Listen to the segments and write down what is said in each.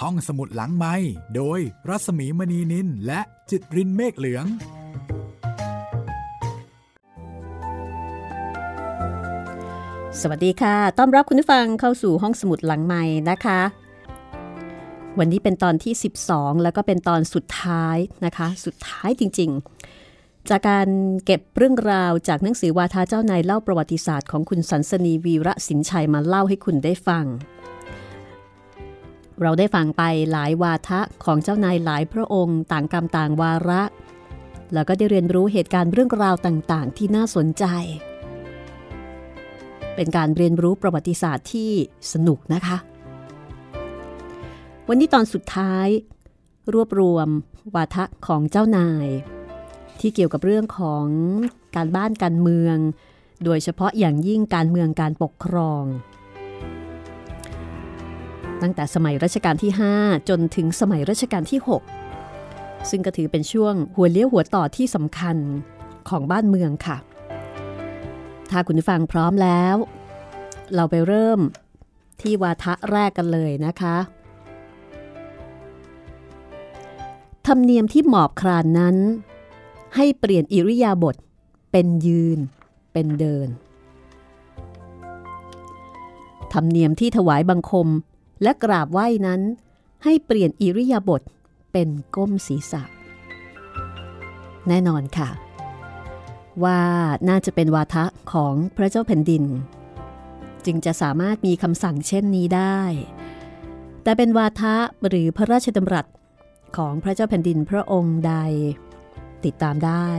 ห้องสมุดหลังไม้โดยรัสมีมณีนินและจิตรินเมฆเหลือง สวัสดีค่ะ ต้อนรับคุณผู้ฟังเข้าสู่ห้องสมุดหลังไม้นะคะ วันนี้เป็นตอนที่ 12 แล้วก็เป็นตอนสุดท้ายนะคะ สุดท้ายจริง ๆ จากการเก็บเรื่องราวจากหนังสือวาทาเจ้านายเล่าประวัติศาสตร์ของคุณสันสนีวีระสินชัยมาเล่าให้คุณได้ฟัง เราได้ฟังไปหลายวาทะของเจ้านายหลายพระองค์ต่างกรรมต่างวาระ แล้วก็ได้เรียนรู้เหตุการณ์เรื่องราวต่างๆ ที่น่าสนใจ เป็นการเรียนรู้ประวัติศาสตร์ที่สนุกนะคะ วันนี้ตอนสุดท้าย รวบรวมวาทะของเจ้านาย ที่เกี่ยวกับเรื่องของการบ้านการเมือง โดยเฉพาะอย่างยิ่งการเมืองการปกครอง ตั้งแต่สมัยรัชกาลที่ 5 จนถึงสมัยรัชกาลที่ 6 ซึ่งก็ถือเป็นช่วงหัวเลี้ยวหัวต่อที่สำคัญของบ้านเมืองค่ะ ถ้าคุณผู้ฟังพร้อมแล้ว เราไปเริ่มที่วาทะแรกกันเลยนะคะ ธรรมเนียมที่หมอบครานนั้น ให้เปลี่ยนอิริยาบถเป็นยืน เป็นเดิน ธรรมเนียมที่ถวายบังคม และกราบไหว้นั้น ให้เปลี่ยนอิริยาบถเป็นก้มศีรษะ แน่นอนค่ะ ว่าน่าจะเป็นวาทะของพระเจ้าแผ่นดิน จึงจะสามารถมีคำสั่งเช่นนี้ได้ แต่เป็นวาทะหรือพระราชดำรัสของพระเจ้าแผ่นดินพระองค์ใด ติดตามได้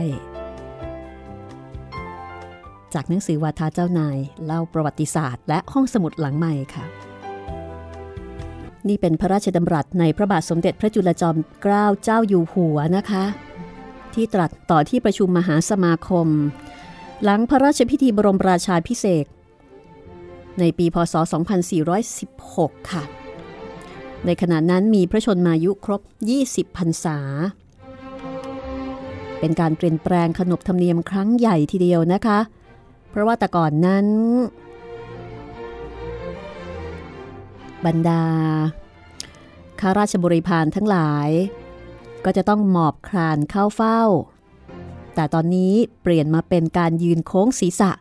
จากหนังสือวาทะเจ้านายเล่าประวัติศาสตร์ และห้องสมุดหลังใหม่ค่ะ นี่เป็นพระราชดำรัสในพระบาทสมเด็จพระจุลจอมเกล้าเจ้าอยู่หัวนะคะ ที่ตรัสต่อที่ประชุมมหาสมาคม หลังพระราชพิธีบรมราชาพิเศษในปีพศ 2416 ค่ะ ในขณะนั้นมีพระชนมายุครบ 20 พรรษา เป็นการเปลี่ยนแปลงขนบธรรมเนียมครั้งใหญ่ทีเดียวนะคะ เพราะว่าแต่ก่อนนั้น บรรดาข้าราชบริพารทั้งหลาย ก็จะต้องหมอบคลานเข้าเฝ้า แต่ตอนนี้เปลี่ยนมาเป็นการยืนโค้งศีรษะ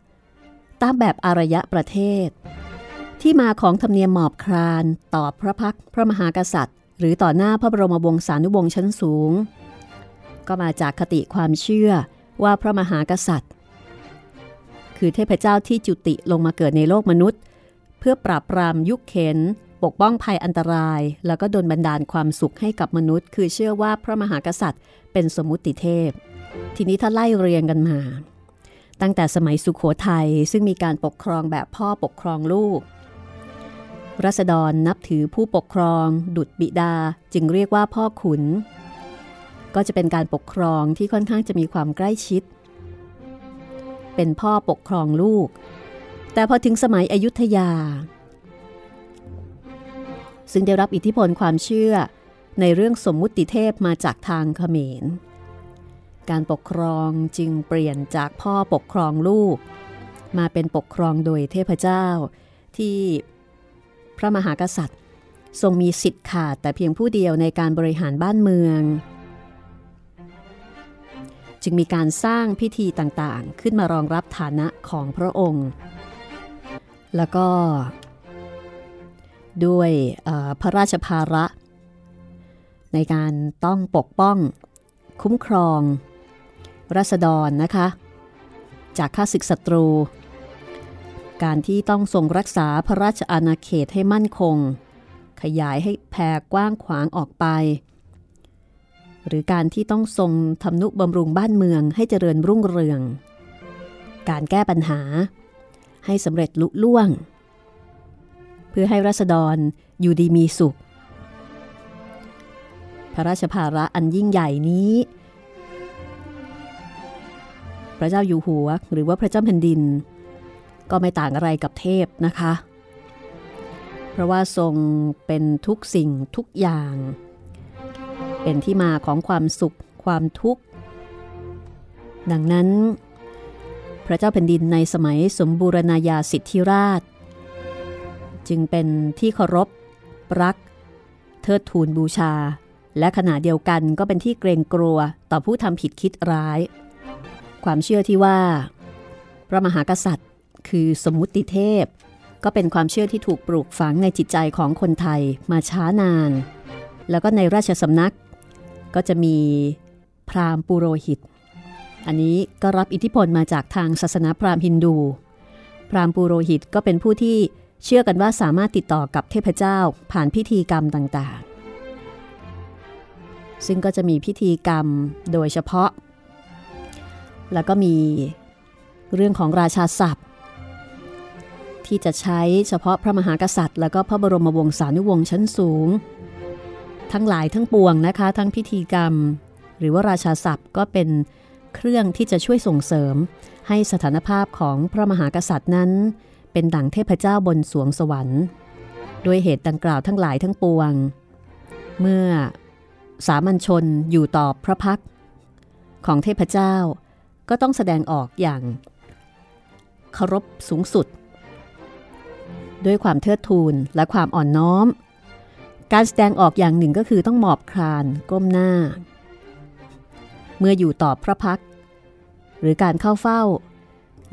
ตามแบบอารยะประเทศ ที่มาของธรรมเนียมหมอบคลานต่อพระพักพระมหากษัตริย์ หรือต่อหน้าพระบรมวงศานุวงศ์ชั้นสูง ก็มาจากคติความเชื่อว่าพระมหากษัตริย์ คือเทพเจ้าที่จุติลงมาเกิดในโลกมนุษย์ เพื่อปราบปรามยุคเข็น ปกป้องภัยอันตราย แล้วก็ดลบันดาลความสุขให้กับมนุษย์ คือเชื่อว่าพระมหากษัตริย์ เป็นสมุติเทพ ทีนี้ถ้าไล่เรียงกันมา ตั้งแต่สมัยสุขโขทัยซึ่งมีการปกครองแบบพ่อปกครองลูกรัษฎรนับถือผู้ปกครอง ดุจบิดาจึงเรียกว่าพ่อขุน ก็จะเป็นการปกครองที่ค่อนข้างจะมีความใกล้ชิด เป็นพ่อปกครองลูก แต่พอถึงสมัยอยุธยา ซึ่งได้รับอิทธิพลความเชื่อ ในเรื่องสมมุติเทพมาจากทางเขมร การปกครองจึงเปลี่ยนจากพ่อปกครองลูก มาเป็นปกครองโดยเทพเจ้า ที่พระมหากษัตริย์ ทรงมีสิทธิ์ขาดแต่เพียงผู้เดียวในการบริหารบ้านเมือง จึงมีการสร้างพิธีต่างๆ ขึ้นมารองรับฐานะของพระองค์ แล้วก็ ด้วยพระราชภาระ ในการต้องปกป้อง คุ้มครองรัษฎรนะคะ จากข้าศึกศัตรู การที่ต้องทรงรักษาพระราชอาณาเขตให้มั่นคง ขยายให้แผ่กว้างขวางออกไป หรือการที่ต้องทรงทำนุบำรุงบ้านเมืองให้เจริญรุ่งเรือง การแก้ปัญหาให้สำเร็จลุล่วง พื่อให้รัษฎรอยู่ดีมีสุข พระราชภาระอันยิ่งใหญ่นี้ พระเจ้าอยู่หัวหรือว่าพระเจ้าแผ่นดิน ก็ไม่ต่างอะไรกับเทพนะคะ เพราะว่าทรงเป็นทุกสิ่งทุกอย่าง เป็นที่มาของความสุขความทุกข์ ดังนั้น พระเจ้าแผ่นดินในสมัยสมบูรณาญาสิทธิราช จึงเป็นที่เคารพ รัก เทิดทูนบูชา และขณะเดียวกันก็เป็นที่เกรงกลัวต่อผู้ทำผิดคิดร้าย ความเชื่อที่ว่า พระมหากษัตริย์ คือสมมุติเทพ ก็เป็นความเชื่อที่ถูกปลูกฝังในจิตใจของคนไทยมาช้านาน แล้วก็ในราชสำนัก ก็จะมีพราหมณ์ปุโรหิต อันนี้ก็รับอิทธิพลมาจากทางศาสนาพราหมณ์ฮินดู พราหมณ์ปุโรหิตก็เป็นผู้ที่ เชื่อกันว่าสามารถติดต่อกับเทพเจ้าผ่านพิธีกรรมต่างๆ ซึ่งก็จะมีพิธีกรรมโดยเฉพาะ แล้วก็มีเรื่องของราชาศัพท์ ที่จะใช้เฉพาะพระมหากษัตริย์ แล้วก็พระบรมวงศานุวงศ์ชั้นสูง ทั้งหลายทั้งปวงนะคะ ทั้งพิธีกรรม หรือว่าราชาศัพท์ก็เป็นเครื่องที่จะช่วยส่งเสริม ให้สถานภาพของพระมหากษัตริย์นั้น เป็นดั่งเทพเจ้าบนสวงสวรรค์ ด้วยเหตุดังกล่าวทั้งหลายทั้งปวง เมื่อสามัญชนอยู่ต่อพระพักของเทพเจ้าก็ต้องแสดงออกอย่างเคารพสูงสุด ด้วยความเทิดทูนและความอ่อนน้อม การแสดงออกอย่างหนึ่งก็คือต้องหมอบคลานก้มหน้า เมื่ออยู่ต่อพระพัก หรือการเข้าเฝ้า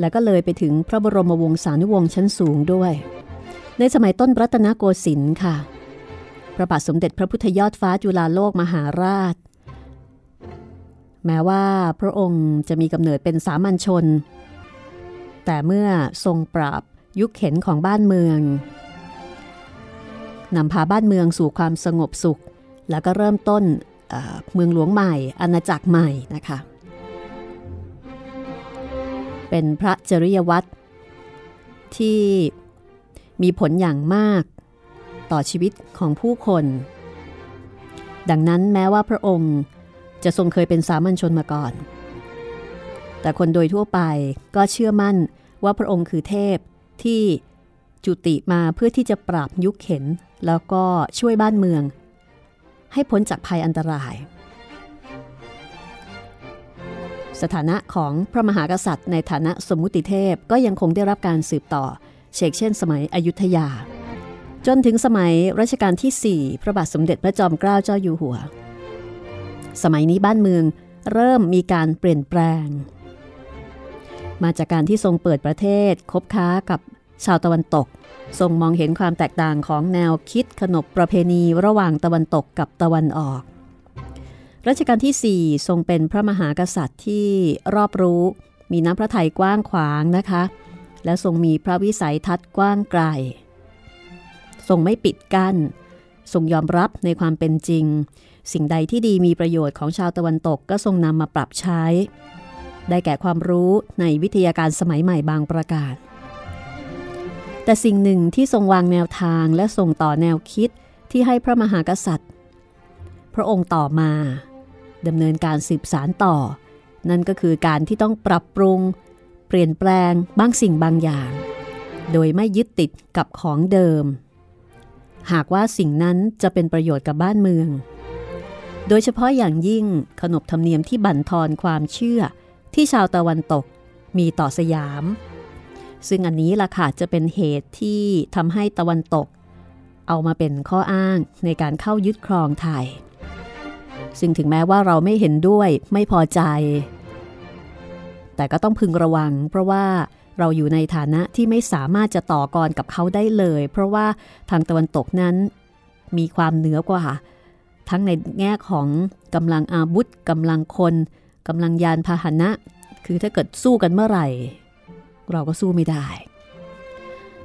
และก็เลยไปถึงพระบรมวงศานุวงศ์ชั้นสูงด้วย ในสมัยต้นรัตนโกสินทร์ค่ะ พระบาทสมเด็จพระพุทธยอดฟ้าจุฬาโลกมหาราช แม้ว่าพระองค์จะมีกำเนิดเป็นสามัญชน แต่เมื่อทรงปราบยุคเข็นของบ้านเมืองนำพาบ้านเมืองสู่ความสงบสุข แล้วก็เริ่มต้นเมืองหลวงใหม่อาณาจักรใหม่นะคะ เป็นพระจริยวัตรที่มีผลอย่างมากต่อชีวิตของผู้คน ดังนั้นแม้ว่าพระองค์จะทรงเคยเป็นสามัญชนมาก่อน แต่คนโดยทั่วไปก็เชื่อมั่นว่าพระองค์คือเทพที่จุติมาเพื่อที่จะปราบยุคเข็น แล้วก็ช่วยบ้านเมือง ให้พ้นจากภัยอันตราย สถานะของพระมหากษัตริย์ ในฐานะสมมุติเทพก็ยังคงได้รับการสืบต่อ เชกเช่น สมัยอยุธยา จนถึงสมัยรัชกาลที่ 4 พระบาทสมเด็จพระจอมเกล้าเจ้าอยู่หัว สมัยนี้บ้านเมืองเริ่มมีการเปลี่ยนแปลง มาจากการที่ทรงเปิดประเทศคบค้ากับชาวตะวันตก ทรงมองเห็นความแตกต่างของแนวคิดขนบประเพณีระหว่างตะวันตกกับตะวันออก รัชกาลที่ 4 ทรงเป็นพระมหากษัตริย์ที่รอบรู้ มีน้ำพระทัยกว้างขวางนะคะ และทรงมีพระวิสัยทัศน์กว้างไกล ทรงไม่ปิดกัน้น ทรงยอมรับในความเป็นจริง สิ่งใดที่ดีมีประโยชน์ของชาวตะวันตกก็ทรงนำมาปรับใช้ ได้แก่ความรู้ในวิทยาการสมัยใหม่บางประการ แต่สิ่งหนึ่งที่ทรงวางแนวทางและทรงต่อแนวคิดที่ให้พระมหากษัตริย์ พระองค์ต่อมา ดำเนินการสืบสารต่อ นั่นก็คือการที่ต้องปรับปรุง เปลี่ยนแปลงบางสิ่งบางอย่าง โดยไม่ยึดติดกับของเดิม หากว่าสิ่งนั้นจะเป็นประโยชน์กับบ้านเมือง โดยเฉพาะอย่างยิ่งขนบธรรมเนียมที่บั่นทอนความเชื่อที่ชาวตะวันตกมีต่อสยาม ซึ่งอันนี้ล่ะค่ะจะเป็นเหตุที่ทำให้ตะวันตก เอามาเป็นข้ออ้างในการเข้ายึดครองไทย ซึ่งถึงแม้ว่าเราไม่เห็นด้วยไม่พอใจ แต่ก็ต้องพึงระวัง เพราะว่าเราอยู่ในฐานะที่ไม่สามารถจะต่อกรกับเขาได้เลย เพราะว่าทางตะวันตกนั้นมีความเหนือกว่า ทั้งในแง่ของกำลังอาวุธกำลังคนกำลังยานพาหนะ คือถ้าเกิดสู้กันเมื่อไหร่ เราก็สู้ไม่ได้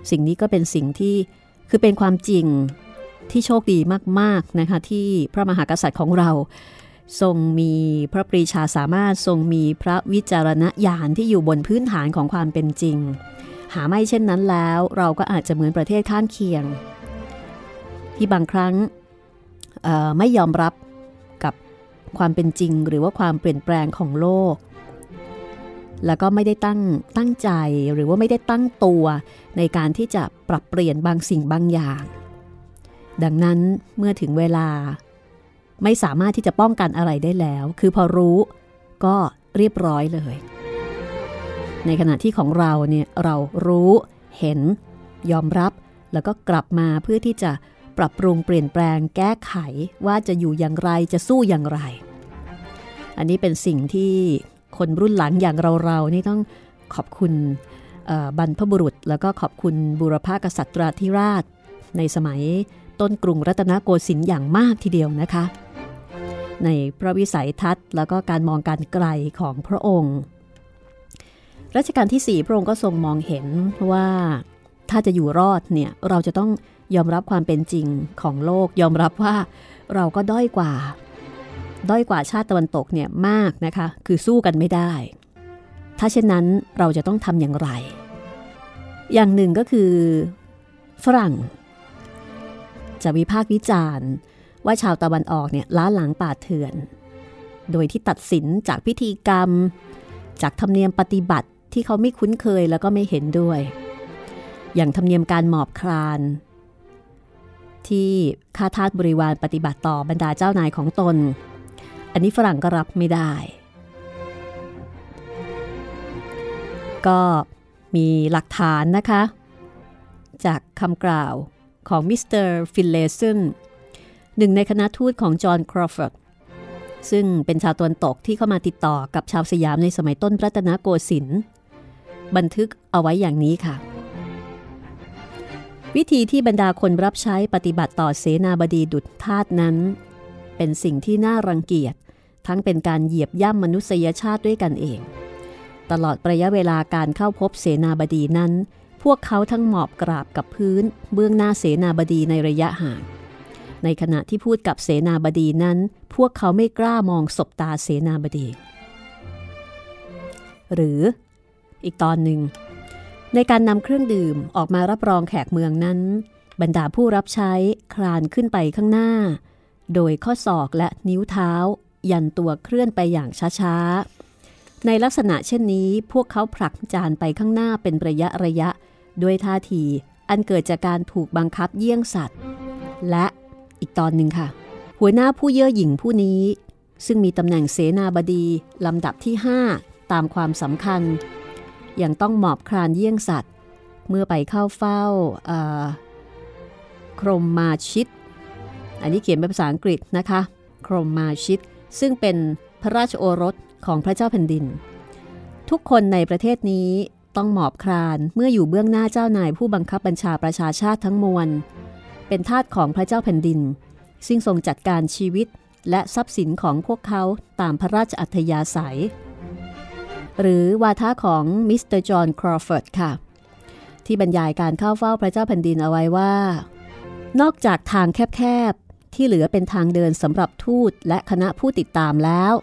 สิ่งนี้ก็เป็นสิ่งที่คือเป็นความจริง ที่โชคดีมากๆนะคะที่พระมหากษัตริย์ของเรา ทรงมีพระปรีชาสามารถทรงมีพระวิจารณญาณที่อยู่บนพื้นฐานของความเป็นจริง หาไม่เช่นนั้นแล้ว เราก็อาจจะเหมือนประเทศข้างเคียง ที่บางครั้งไม่ยอมรับกับความเป็นจริง หรือว่าความเปลี่ยนแปลงของโลก แล้วก็ไม่ได้ตั้งตั้งใจหรือว่าไม่ได้ตั้งตัวในการที่จะปรับเปลี่ยนบางสิ่งบางอย่าง ดังนั้นเมื่อถึงเวลา ไม่สามารถที่จะป้องกันอะไรได้แล้ว คือพอรู้ก็เรียบร้อยเลย ในขณะที่ของเราเนี่ยเรารู้เห็น ยอมรับแล้วก็กลับมาเพื่อที่จะปรับปรุงเปลี่ยนแปลงแก้ไขว่าจะอยู่อย่างไรจะสู้อย่างไร อันนี้เป็นสิ่งที่คนรุ่นหลังอย่างเราๆนี่ต้องขอบคุณบรรพบุรุษ แล้วก็ขอบคุณบุรพากษัตริย์ธิราช ในสมัย ต้นกรุงรัตนโกสินทร์อย่างมากทีเดียวนะคะ ในพระวิสัยทัศน์ แล้วก็การมองการไกลของพระองค์รัชกาลที่ 4 พระองค์ก็ทรงมองเห็นว่าถ้าจะอยู่รอดเนี่ยเราจะต้องยอมรับความเป็นจริงของโลก ยอมรับว่าเราก็ด้อยกว่า ด้อยกว่าชาติตะวันตกเนี่ยมากนะคะ คือสู้กันไม่ได้ ถ้าเช่นนั้นเราจะต้องทำอย่างไร อย่างหนึ่งก็คือ ฝรั่ง จะวิพากษ์วิจารณ์ ว่าชาวตะวันออกเนี่ยล้าหลังป่าเถื่อน โดยที่ตัดสินจากพิธีกรรม จากธรรมเนียมปฏิบัติที่เขาไม่คุ้นเคยแล้วก็ไม่เห็นด้วย อย่างธรรมเนียมการหมอบคลาน ที่ข้าทาสบริวารปฏิบัติต่อบรรดาเจ้านายของตน อันนี้ฝรั่งก็รับไม่ได้ ก็มีหลักฐานนะคะ จากคำกล่าว ของมิสเตอร์ฟินเลย์สันหนึ่งในคณะทูตของจอห์นครอฟอร์ดซึ่งเป็นชาวตะวันตกที่เข้ามาติดต่อกับชาวสยามในสมัยต้นรัตนโกสินทร์บันทึกเอาไว้อย่างนี้ค่ะ วิธีที่บรรดาคนรับใช้ปฏิบัติต่อเสนาบดีดุจทาสนั้น เป็นสิ่งที่น่ารังเกียจ ทั้งเป็นการเหยียบย่ำมนุษยชาติด้วยกันเอง ตลอดระยะเวลาการเข้าพบเสนาบดีนั้น พวกเขาทั้งหมอบกราบกับพื้น เบื้องหน้าเสนาบดีในระยะห่าง ในขณะที่พูดกับเสนาบดีนั้น พวกเขาไม่กล้ามองศบตาเสนาบดี หรืออีกตอนหนึ่ง ในการนำเครื่องดื่มออกมารับรองแขกเมืองนั้น บรรดาผู้รับใช้คลานขึ้นไปข้างหน้า โดยข้อศอกและนิ้วเท้า ยันตัวเคลื่อนไปอย่างช้าๆในลักษณะเช่นนี้พวกเขาผลักจานไปข้างหน้าเป็นระยะระยะ ด้วยท่าทีอันเกิดจากการถูกบังคับเยี่ยงสัตว์ และอีกตอนหนึ่งค่ะ หัวหน้าผู้เย่อหยิ่งผู้นี้ ซึ่งมีตำแหน่งเสนาบดีลำดับที่ 5 ตามความสำคัญ ยังต้องหมอบคลานเยี่ยงสัตว์ เมื่อไปเข้าเฝ้าKrom Chiat อันนี้เขียนเป็นภาษาอังกฤษนะคะ Krom Chiat ซึ่งเป็นพระราชโอรสของพระเจ้าแผ่นดิน ทุกคนในประเทศนี้ ต้องหมอบคลานเมื่ออยู่เบื้องหน้าเจ้านายผู้บังคับบัญชาประชาชาติทั้งมวล เป็นทาสของพระเจ้าแผ่นดิน ซึ่งทรงจัดการชีวิตและทรัพย์สินของพวกเขาตามพระราชอัธยาศัย หรือวาทะของมิสเตอร์จอห์นครอฟอร์ดค่ะ ที่บรรยายการเข้าเฝ้าพระเจ้าแผ่นดินเอาไว้ว่า นอกจากทางแคบๆ ที่เหลือเป็นทางเดินสำหรับทูตและคณะผู้ติดตามแล้ว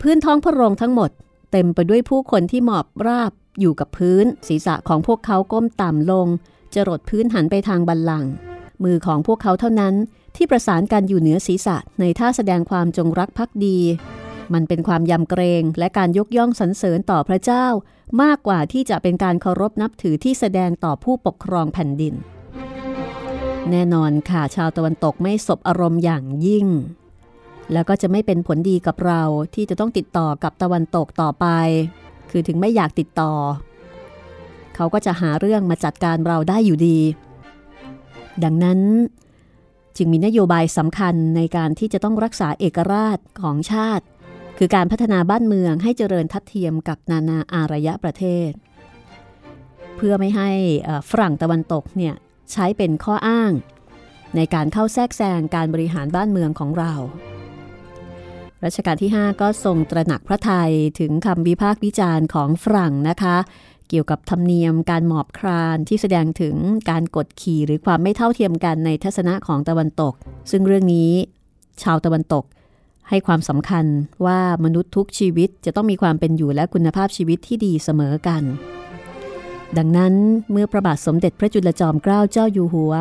พื้นท้องพระโรงทั้งหมด เต็มไปด้วยผู้คนที่หมอบราบอยู่กับพื้น ศีรษะของพวกเขาก้มต่ำลง จรดพื้นหันไปทางบันลังมือของพวกเขาเท่านั้นที่ประสานกันอยู่เหนือศีรษะในท่าแสดงความจงรักภักดี มันเป็นความยำเกรงและการยกย่องสรรเสริญต่อพระเจ้า มากกว่าที่จะเป็นการเคารพนับถือที่แสดงต่อผู้ปกครองแผ่นดิน แน่นอนค่ะชาวตะวันตกไม่สบอารมณ์อย่างยิ่ง แล้วก็จะไม่เป็นผลดีกับเราที่จะต้องติดต่อกับตะวันตกต่อไป คือถึงไม่อยากติดต่อ เขาก็จะหาเรื่องมาจัดการเราได้อยู่ดี ดังนั้น จึงมีนโยบายสำคัญในการที่จะต้องรักษาเอกราชของชาติ คือการพัฒนาบ้านเมืองให้เจริญทัดเทียมกับนานาอารยประเทศ เพื่อไม่ให้ฝรั่งตะวันตกเนี่ยใช้เป็นข้ออ้าง ในการเข้าแทรกแซงการบริหารบ้านเมืองของเรา รัชกาลที่ 5 ก็ทรงตระหนักพระไทยถึงคำวิพากษ์วิจารณ์ของฝรั่งนะคะ เกี่ยวกับธรรมเนียมการหมอบคลานที่แสดงถึงการกดขี่หรือความไม่เท่าเทียมกันในทัศนะของตะวันตก ซึ่งเรื่องนี้ ชาวตะวันตก ให้ความสำคัญว่ามนุษย์ทุกชีวิตจะต้องมีความเป็นอยู่และคุณภาพชีวิตที่ดีเสมอกัน ดังนั้นเมื่อพระบาทสมเด็จพระจุลจอมเกล้าเจ้าอยู่หัว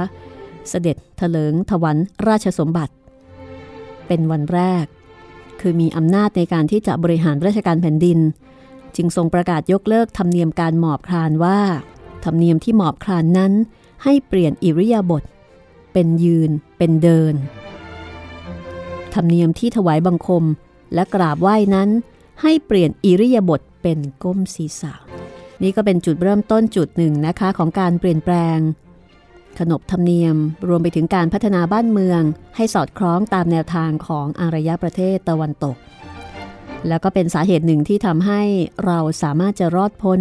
เสด็จเถลิงถวันราชสมบัติ เป็นวันแรก คือมีอำนาจในการที่จะบริหารราชการแผ่นดิน จึงทรงประกาศยกเลิกธรรมเนียมการหมอบคลานว่า ธรรมเนียมที่หมอบคลานนั้น ให้เปลี่ยนอิริยาบถเป็นยืนเป็นเดิน ธรรมเนียมที่ถวายบังคมและกราบไหว้นั้น ให้เปลี่ยนอิริยาบถเป็นก้มศีรษะนี่ก็เป็นจุดเริ่มต้นจุดหนึ่งนะคะของการเปลี่ยนแปลง ขนบธรรมเนียมรวมไปถึงการพัฒนาบ้านเมือง ให้สอดคล้องตามแนวทางของอารยประเทศตะวันตก แล้วก็เป็นสาเหตุหนึ่งที่ทำให้เราสามารถจะรอดพ้น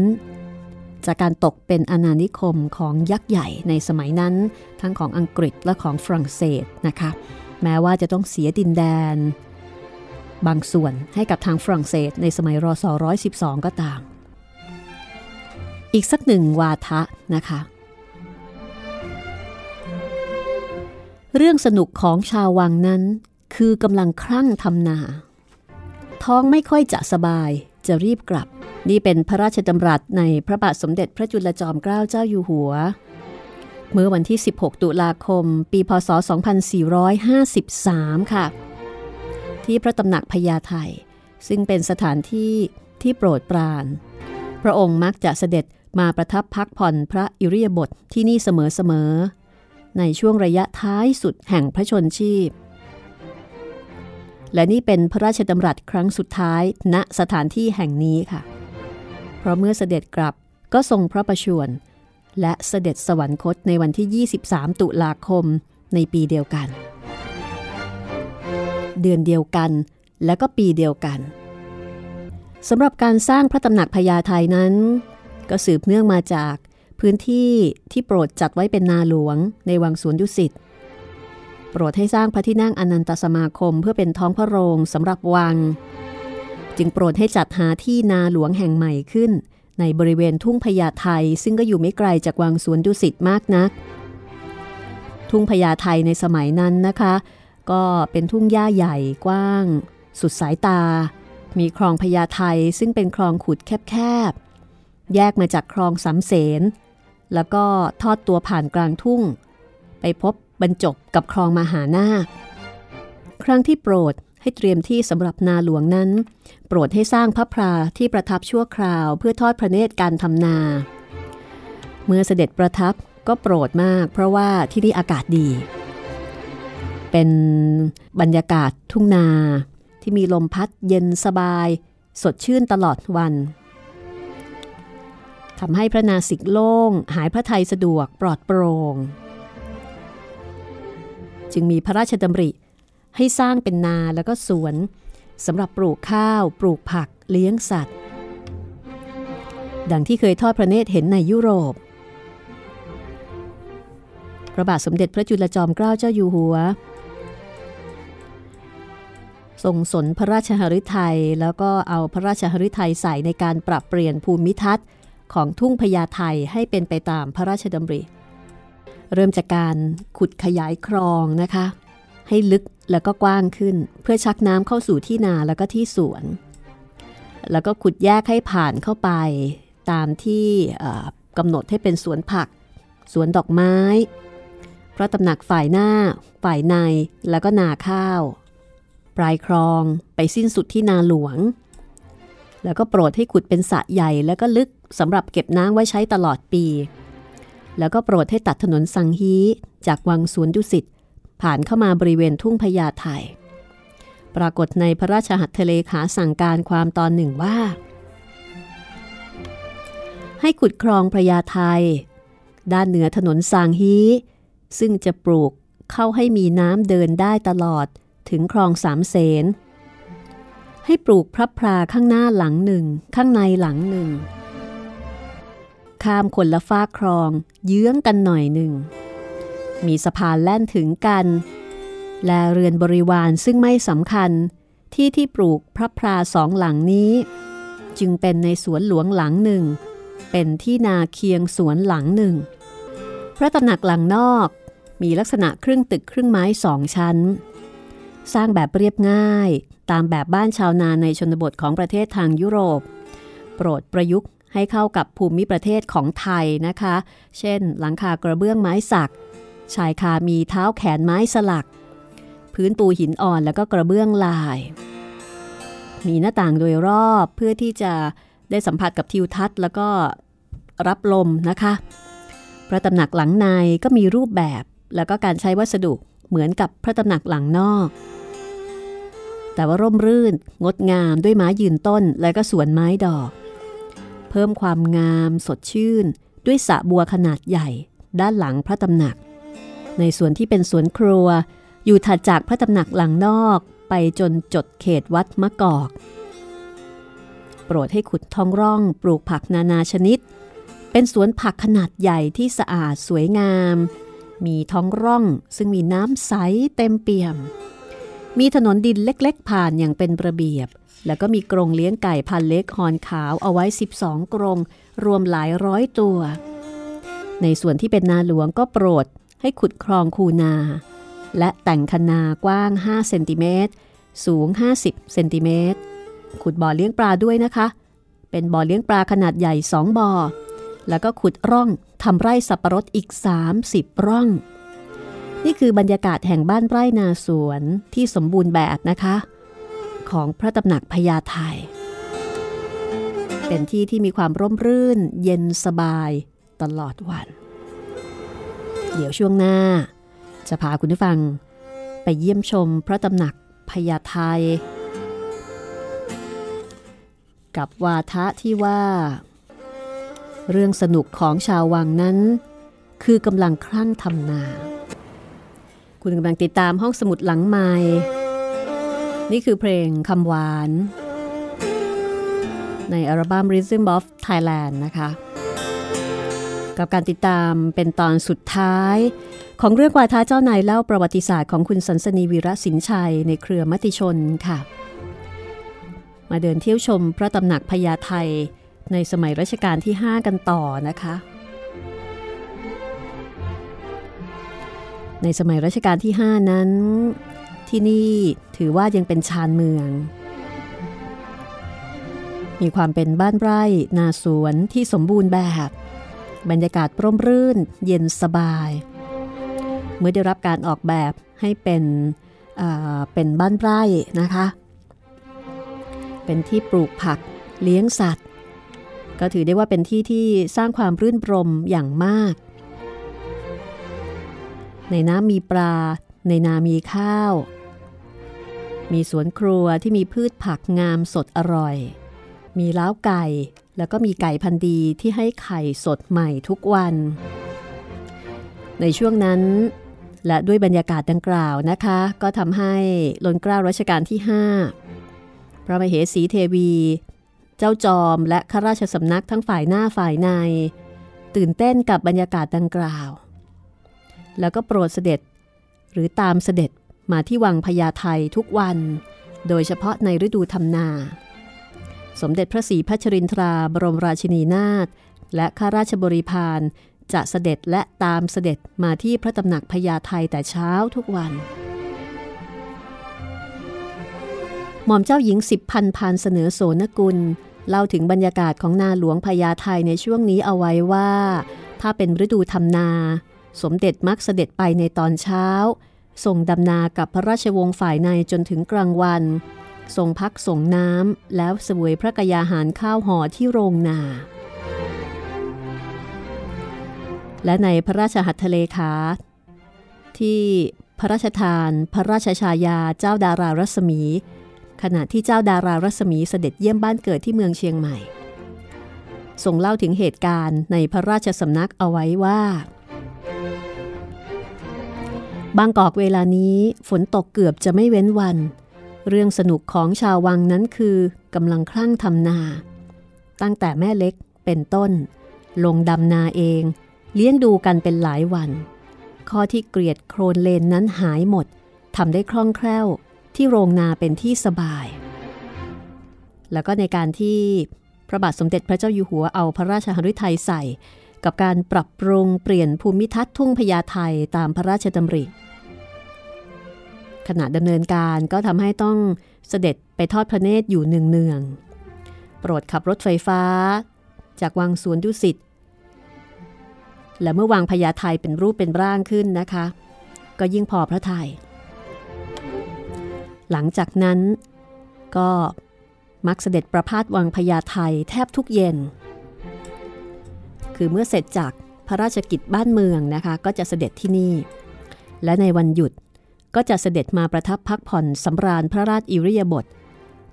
จากการตกเป็นอาณานิคมของยักษ์ใหญ่ในสมัยนั้น ทั้งของอังกฤษและของฝรั่งเศสนะคะแม้ว่าจะต้องเสียดินแดน บางส่วนให้กับทางฝรั่งเศสในสมัยรศ112 ก็ตาม อีกสักหนึ่งวาทะนะคะ เรื่องสนุกของชาววังนั้น คือกำลังคลั่งทำนา ท้องไม่ค่อยจะสบายจะรีบกลับ นี่เป็นพระราชดำรัสในพระบาทสมเด็จพระจุลจอมเกล้าเจ้าอยู่หัว เมื่อวันที่ 16 ตุลาคม ปีพศ 2453 ค่ะ ที่พระตำหนักพญาไทซึ่งเป็นสถานที่ที่โปรดปราน พระองค์มักจะเสด็จมาประทับพักผ่อนพระอิริยบทที่นี่เสมอ ในช่วงระยะท้ายสุดแห่งพระชนชีพ และนี่เป็นพระราชดำรัสครั้งสุดท้ายณสถานที่แห่งนี้ค่ะ เพราะเมื่อเสด็จกลับก็ทรงพระประชวรและเสด็จสวรรคตในวันที่ 23 ตุลาคมในปีเดียวกัน เดือนเดียวกันและก็ปีเดียวกันสำหรับการสร้างพระตำหนักพญาไทนั้น ก็สืบเนื่องมาจาก พื้นที่ที่โปรดจัดไว้เป็นนาหลวงในวังสวนดุสิตโปรดให้สร้างพระที่นั่งอนันตสมาคมเพื่อเป็นท้องพระโรงสำหรับวัง จึงโปรดให้จัดหาที่นาหลวงแห่งใหม่ขึ้น ในบริเวณทุ่งพญาไทซึ่งก็อยู่ไม่ไกลจากวังสวนดุสิตมากนัก ทุ่งพญาไทในสมัยนั้นนะคะ ก็เป็นทุ่งหญ้าใหญ่กว้าง สุดสายตา มีคลองพญาไทซึ่งเป็นคลองขุดแคบๆแยกมาจากคลองสำเสน แล้วก็ทอดตัวผ่านกลางทุ่ง ไปพบบรรจบกับคลองมหานาค ครั้งที่โปรดให้เตรียมที่สำหรับนาหลวงนั้น โปรดให้สร้างพระพราที่ประทับชั่วคราว เพื่อทอดพระเนตรการทำนา เมื่อเสด็จประทับก็โปรดมาก เพราะว่าที่นี่อากาศดี เป็นบรรยากาศทุ่งนาที่มีลมพัดเย็นสบาย สดชื่นตลอดวันำให้พระนาสิกโล่ง หายพระไทยสะดวกปลอดโปร่งจึงมีพระราชดำริให้สร้างเป็นนาแล้วก็สวนสำหรับปลูกข้าว ปลูกผักเลี้ยงสัตว์ ดังที่เคยทอดพระเนตรเห็นในยุโรป พระบาทสมเด็จพระจุลจอมเกล้าเจ้าอยู่หัว ทรงสนพระราชหฤทัยแล้วก็เอาพระราชหฤทัยใส่ในการปรับเปลี่ยนภูมิทัศน์ ของทุ่งพญาไทให้เป็นไปตามพระราชดำริ เริ่มจากการขุดขยายคลองนะคะ ให้ลึกแล้วก็กว้างขึ้น เพื่อชักน้ำเข้าสู่ที่นาแล้วก็ที่สวน แล้วก็ขุดแยกให้ผ่านเข้าไป ตามที่กำหนดให้เป็นสวนผัก สวนดอกไม้พระตำหนักฝ่ายหน้า ฝ่ายในแล้วก็นาข้าว ปลายคลองไปสิ้นสุดที่นาหลวง แล้วก็โปรดให้ขุดเป็นสระใหญ่แล้วก็ลึกสำหรับเก็บน้ำไว้ใช้ตลอดปี แล้วก็โปรดให้ตัดถนนสังฮีจากวังสวนดุสิตผ่านเข้ามาบริเวณทุ่งพญาไทปรากฏในพระราชหัตถเลขาสั่งการความตอนหนึ่งว่า ให้ขุดคลองพญาไทด้านเหนือถนนสางฮีซึ่งจะปลูกเข้าให้มีน้ำเดินได้ตลอดถึงคลองสามเสนให้ปลูกพระพราข้างหน้าหลังหนึ่ง ข้างในหลังหนึ่ง ข้ามคนละฟ้าครอง เยื้องกันหน่อยหนึ่ง มีสะพานแล่นถึงกัน และเรือนบริวารซึ่งไม่สำคัญที่ที่ปลูกพระพราสองหลังนี้ จึงเป็นในสวนหลวงหลังหนึ่ง เป็นที่นาเคียงสวนหลังหนึ่ง พระตำหนักหลังนอกมีลักษณะครึ่งตึกครึ่งไม้สองชั้น สร้างแบบเรียบง่ายตามแบบบ้านชาวนาในชนบทของประเทศทางยุโรป โปรดประยุกต์ ให้เข้ากับภูมิประเทศของไทยนะคะ เช่น หลังคากระเบื้องไม้สัก ชายคามีเท้าแขนไม้สลัก พื้นปูหินอ่อนแล้วก็กระเบื้องลาย มีหน้าต่างโดยรอบเพื่อที่จะได้สัมผัสกับทิวทัศน์ แล้วก็รับลมนะคะ พระตำหนักหลังในก็มีรูปแบบแล้วก็การใช้วัสดุเหมือนกับพระตำหนักหลังนอก แต่ว่าร่มรื่น งดงามด้วยไม้ยืนต้นและก็สวนไม้ดอก เพิ่มความงามสดชื่น ด้วยสระบัวขนาดใหญ่ ด้านหลังพระตำหนัก ในส่วนที่เป็นสวนครัว อยู่ถัดจากพระตำหนักหลังนอกไปจนจดเขตวัดมะกอก โปรดให้ขุดท้องร่องปลูกผักนานาชนิด เป็นสวนผักขนาดใหญ่ที่สะอาดสวยงาม มีท้องร่องซึ่งมีน้ำใสเต็มเปี่ยม มีถนนดินเล็กๆ ผ่านอย่างเป็นระเบียบ แล้วก็มีกรงเลี้ยงไก่พันเล็กหอนขาวเอาไว้ 12 กรง รวมหลายร้อยตัว ในส่วนที่เป็นนาหลวงก็โปรดให้ขุดคลองคูนา และแต่งคณากว้าง 5 เซนติเมตร สูง 50 เซนติเมตร ขุดบ่อเลี้ยงปลาด้วยนะคะ เป็นบ่อเลี้ยงปลาขนาดใหญ่ 2 บ่อ แล้วก็ขุดร่องทำไร่สับปะรดอีก 30 ร่อง นี่คือบรรยากาศแห่งบ้านไร่นาสวนที่สมบูรณ์แบบนะคะ ของพระตำหนักพญาไทยเป็นที่ที่มีความร่มรื่น เย็นสบายตลอดวัน เดี๋ยวช่วงหน้า จะพาคุณผู้ฟัง ไปเยี่ยมชมพระตำหนักพญาไทยกับวาทะที่ว่า เรื่องสนุกของชาววังนั้น คือกำลังคลั่งทำนา คุณกำลังติดตามห้องสมุดหลังไม้ นี่คือเพลงคำหวาน ในอัลบั้ม Rhythm of Thailand นะคะ กับการติดตามเป็นตอนสุดท้าย ของเรื่องกวาทะเจ้านายเล่าประวัติศาสตร์ของคุณสันสนีวีระสินชัยในเครือมติชนค่ะ มาเดินเที่ยวชมพระตำหนักพญาไทในสมัยรัชกาลที่ 5 กันต่อนะคะ ในสมัยรัชกาลที่ 5 นั้นที่นี่ ถือว่ายังเป็นชานเมือง มีความเป็นบ้านไร่นาสวนที่สมบูรณ์แบบ บรรยากาศร่มรื่น เย็นสบาย เมื่อได้รับการออกแบบให้เป็นเป็นบ้านไร่นะคะ เป็นที่ปลูกผักเลี้ยงสัตว์ ก็ถือได้ว่าเป็นที่ที่สร้างความรื่นรมอย่างมาก ในน้ำมีปลา ในนามีข้าว มีสวนครัวที่มีพืชผักงามสดอร่อย มีล้าวไก่ แล้วก็มีไก่พันธุ์ดีที่ให้ไข่สดใหม่ทุกวัน ในช่วงนั้น และด้วยบรรยากาศดังกล่าวนะคะ ก็ทำให้ล้นกล้ารัชกาลที่ 5 พระมเหสีเทวี เจ้าจอมและข้าราชสำนักทั้งฝ่ายหน้าฝ่ายใน ตื่นเต้นกับบรรยากาศดังกล่าว แล้วก็โปรดเสด็จหรือตามเสด็จ มาที่วังพญาไททุกวัน โดยเฉพาะในฤดูทำนา สมเด็จพระศรีพัชรินทราบรมราชินีนาถและข้าราชบริพารจะเสด็จและตามเสด็จมาที่พระตำหนักพญาไทแต่เช้าทุกวัน หม่อมเจ้าหญิงสิบพันพานเสนอโสนกุล เล่าถึงบรรยากาศของนาหลวงพญาไทในช่วงนี้เอาไว้ว่า ถ้าเป็นฤดูทำนา สมเด็จมักเสด็จไปในตอนเช้า ส่งดำนากับพระราชวงศ์ฝ่ายในจนถึงกลางวันส่งพักส่งน้ำแล้วเสวยพระกยาหารข้าวห่อที่โรงนา และในพระราชหัตถเลขา ที่พระราชทานพระราชชายาเจ้าดารารัศมี ขณะที่เจ้าดารารัศมีเสด็จเยี่ยมบ้านเกิดที่เมืองเชียงใหม่ทรงเล่าถึงเหตุการณ์ในพระราชสำนักเอาไว้ว่า บางกอกเวลานี้ฝนตกเกือบจะไม่เว้นวัน เรื่องสนุกของชาววังนั้นคือกำลังคลั่งทำนา ตั้งแต่แม่เล็กเป็นต้น ลงดำนาเอง เลี้ยงดูกันเป็นหลายวัน ข้อที่เกลียดโครนเลนนั้นหายหมดทำได้คล่องแคล่วที่โรงนาเป็นที่สบาย แล้วก็ในการที่พระบาทสมเด็จพระเจ้าอยู่หัวเอาพระราชหฤทัยใส่ กับการปรับปรุงเปลี่ยนภูมิทัศน์ทุ่งพญาไทตามพระราชดำริ ขณะดำเนินการก็ทำให้ต้องเสด็จไปทอดพระเนตรอยู่เนืองๆโปรดขับรถไฟฟ้า จากวังสวนดุสิตและเมื่อวางพญาไทเป็นรูปเป็นร่างขึ้นนะคะ ก็ยิ่งพอพระทยัยหลังจากนั้นก็มักเสด็จประพาสวังพญาไทแทบทุกเย็น คือเมื่อเสร็จจากพระราชกิจบ้านเมืองนะคะ ก็จะเสด็จที่นี่ และในวันหยุด ก็จะเสด็จมาประทับพักผ่อนสำราญพระราชอิริยาบถ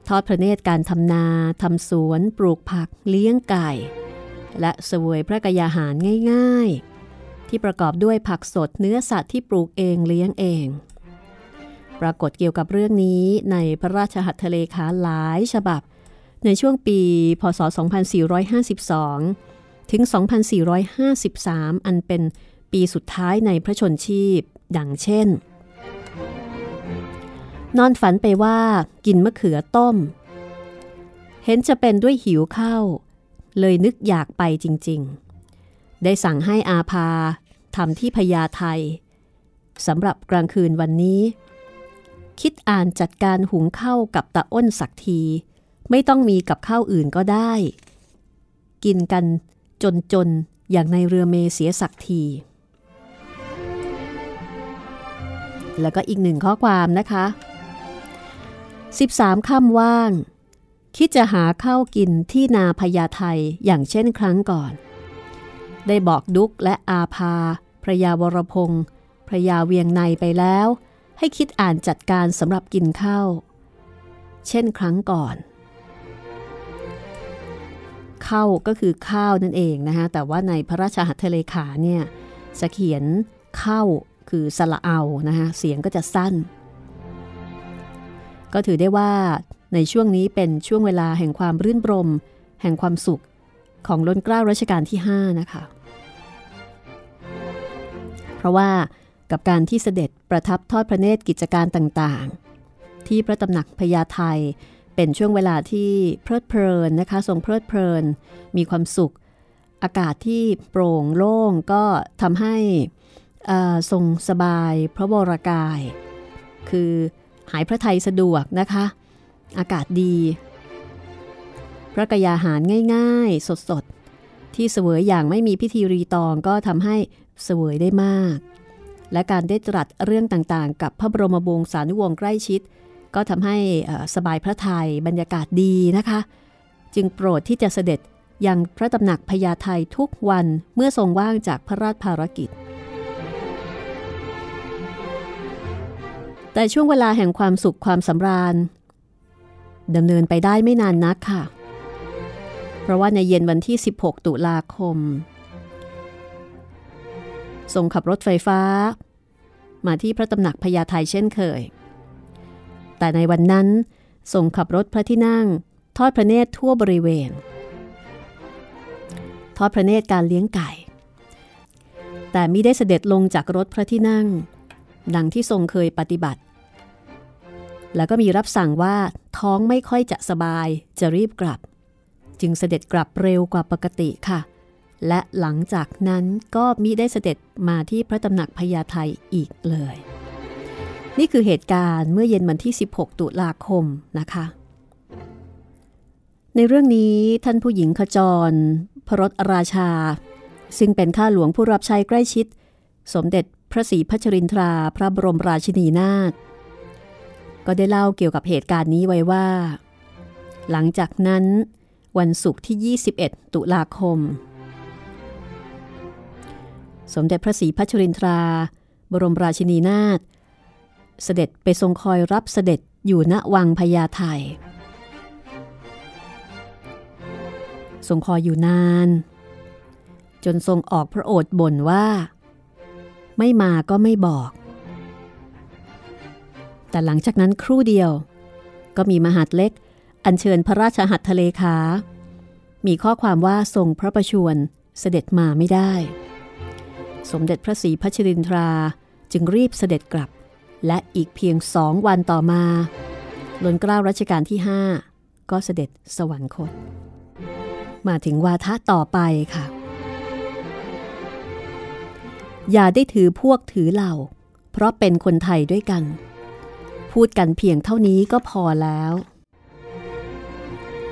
ทอดพระเนตรการทำนาทำสวน ปลูกผัก เลี้ยงไก่ และสวยพระกยาหารง่าย ๆ ที่ประกอบด้วยผักสดเนื้อสัตว์ที่ปลูกเองเลี้ยงเอง ปรากฏเกี่ยวกับเรื่องนี้ในพระราชหัตถเลขาหลายฉบับ ในช่วงปี พศ 2452 ถึง 2453 อันเป็นปีสุดท้ายในพระชนชีพ ดังเช่น นอนฝันไปว่ากินมะเขือต้ม เห็นจะเป็นด้วยหิวข้าวเลยนึกอยากไปจริงๆ ได้สั่งให้อาภาทำที่พญาไทสำหรับกลางคืนวันนี้ คิดอ่านจัดการหุงข้าวกับตาอ้นสักที ไม่ต้องมีกับข้าวอื่นก็ได้ กินกันจนๆอย่างในเรือเมเสียสักที แล้วก็อีกหนึ่งข้อความนะคะ 13ค่ำว่าง คิดจะหาข้าวกินที่นาพญาไทยอย่างเช่นครั้งก่อน ได้บอกดุกและอาภาพระยาวรพงศ์พระยาเวียงในไปแล้ว ให้คิดอ่านจัดการสำหรับกินข้าวเช่นครั้งก่อนข้าวก็คือข้าวนั่นเองนะคะแต่ว่าในพระราชหัตถเลขาเนี่ยจะเขียนเข้าคือสละเอานะคะเสียงก็จะสั้น ก็ถือได้ว่าในช่วงนี้เป็นช่วงเวลาแห่งความรื่นรม แห่งความสุขของล้นเกล้ารัชกาลที่ 5 นะคะ เพราะว่ากับการที่เสด็จประทับทอดพระเนตรกิจการต่างๆ ที่พระตำหนักพญาไทเป็นช่วงเวลาที่เพลิดเพลินนะคะ ทรงเพลิดเพลิน มีความสุข อากาศที่โปร่งโล่งก็ทำให้ทรงสบายพระวรากาย คือ หายพระไทยสะดวกนะคะ อากาศดี พระกยาหารง่ายๆ สดๆ ที่เสวยอย่างไม่มีพิธีรีตองก็ทำให้เสวยได้มาก และการได้ตรัสเรื่องต่างๆ กับพระบรมวงศานุวงศ์ใกล้ชิด ก็ทำให้สบายพระไทยบรรยากาศดีนะคะ จึงโปรดที่จะเสด็จยังพระตำหนักพญาไททุกวันเมื่อทรงว่างจากพระราชภารกิจ แต่ช่วงเวลาแห่งความสุขความสำราญดำเนินไปได้ไม่นานนักค่ะ เพราะว่าในเย็นวันที่ 16 ตุลาคม ทรงขับรถไฟฟ้า มาที่พระตำหนักพญาไทเช่นเคย แต่ในวันนั้นทรงขับรถพระที่นั่ง ทอดพระเนตรทั่วบริเวณ ทอดพระเนตรการเลี้ยงไก่ แต่มิได้เสด็จลงจากรถพระที่นั่ง ดังที่ทรงเคยปฏิบัติ แล้วก็มีรับสั่งว่าท้องไม่ค่อยจะสบายจะรีบกลับ จึงเสด็จกลับเร็วกว่าปกติค่ะ และหลังจากนั้นก็มิได้เสด็จมาที่พระตำหนักพญาไทอีกเลย นี่คือเหตุการณ์เมื่อเย็นวันที่ 16 ตุลาคมนะคะในเรื่องนี้ท่านผู้หญิงขจร พรตราชา ซึ่งเป็นข้าหลวงผู้รับใช้ใกล้ชิด สมเด็จ พระศรีพัชรินทราพระบรมราชินีนาถก็ได้เล่าเกี่ยวกับเหตุการณ์นี้ไว้ว่า หลังจากนั้น วันศุกร์ที่ 21 ตุลาคม สมเด็จพระศรีพัชรินทรา บรมราชินีนาถเสด็จไปทรงคอยรับเสด็จอยู่ณวังพญาไททรงคอยอยู่นาน จนทรงออกพระโอษฐ์บ่นว่า ไม่มาก็ไม่บอก แต่หลังจากนั้นครู่เดียว ก็มีมหาดเล็ก อัญเชิญพระราชหัตถเลขา มีข้อความว่าทรงพระประชวรเสด็จมาไม่ได้ สมเด็จพระศรีพัชรินทราจึงรีบเสด็จกลับ และอีกเพียงสองวันต่อมาล้นเกล้ารัชกาลที่ห้าก็เสด็จสวรรคต มาถึงวาทะต่อไปค่ะ อย่าได้ถือพวกถือเหล่า เพราะเป็นคนไทยด้วยกัน พูดกันเพียงเท่านี้ก็พอแล้ว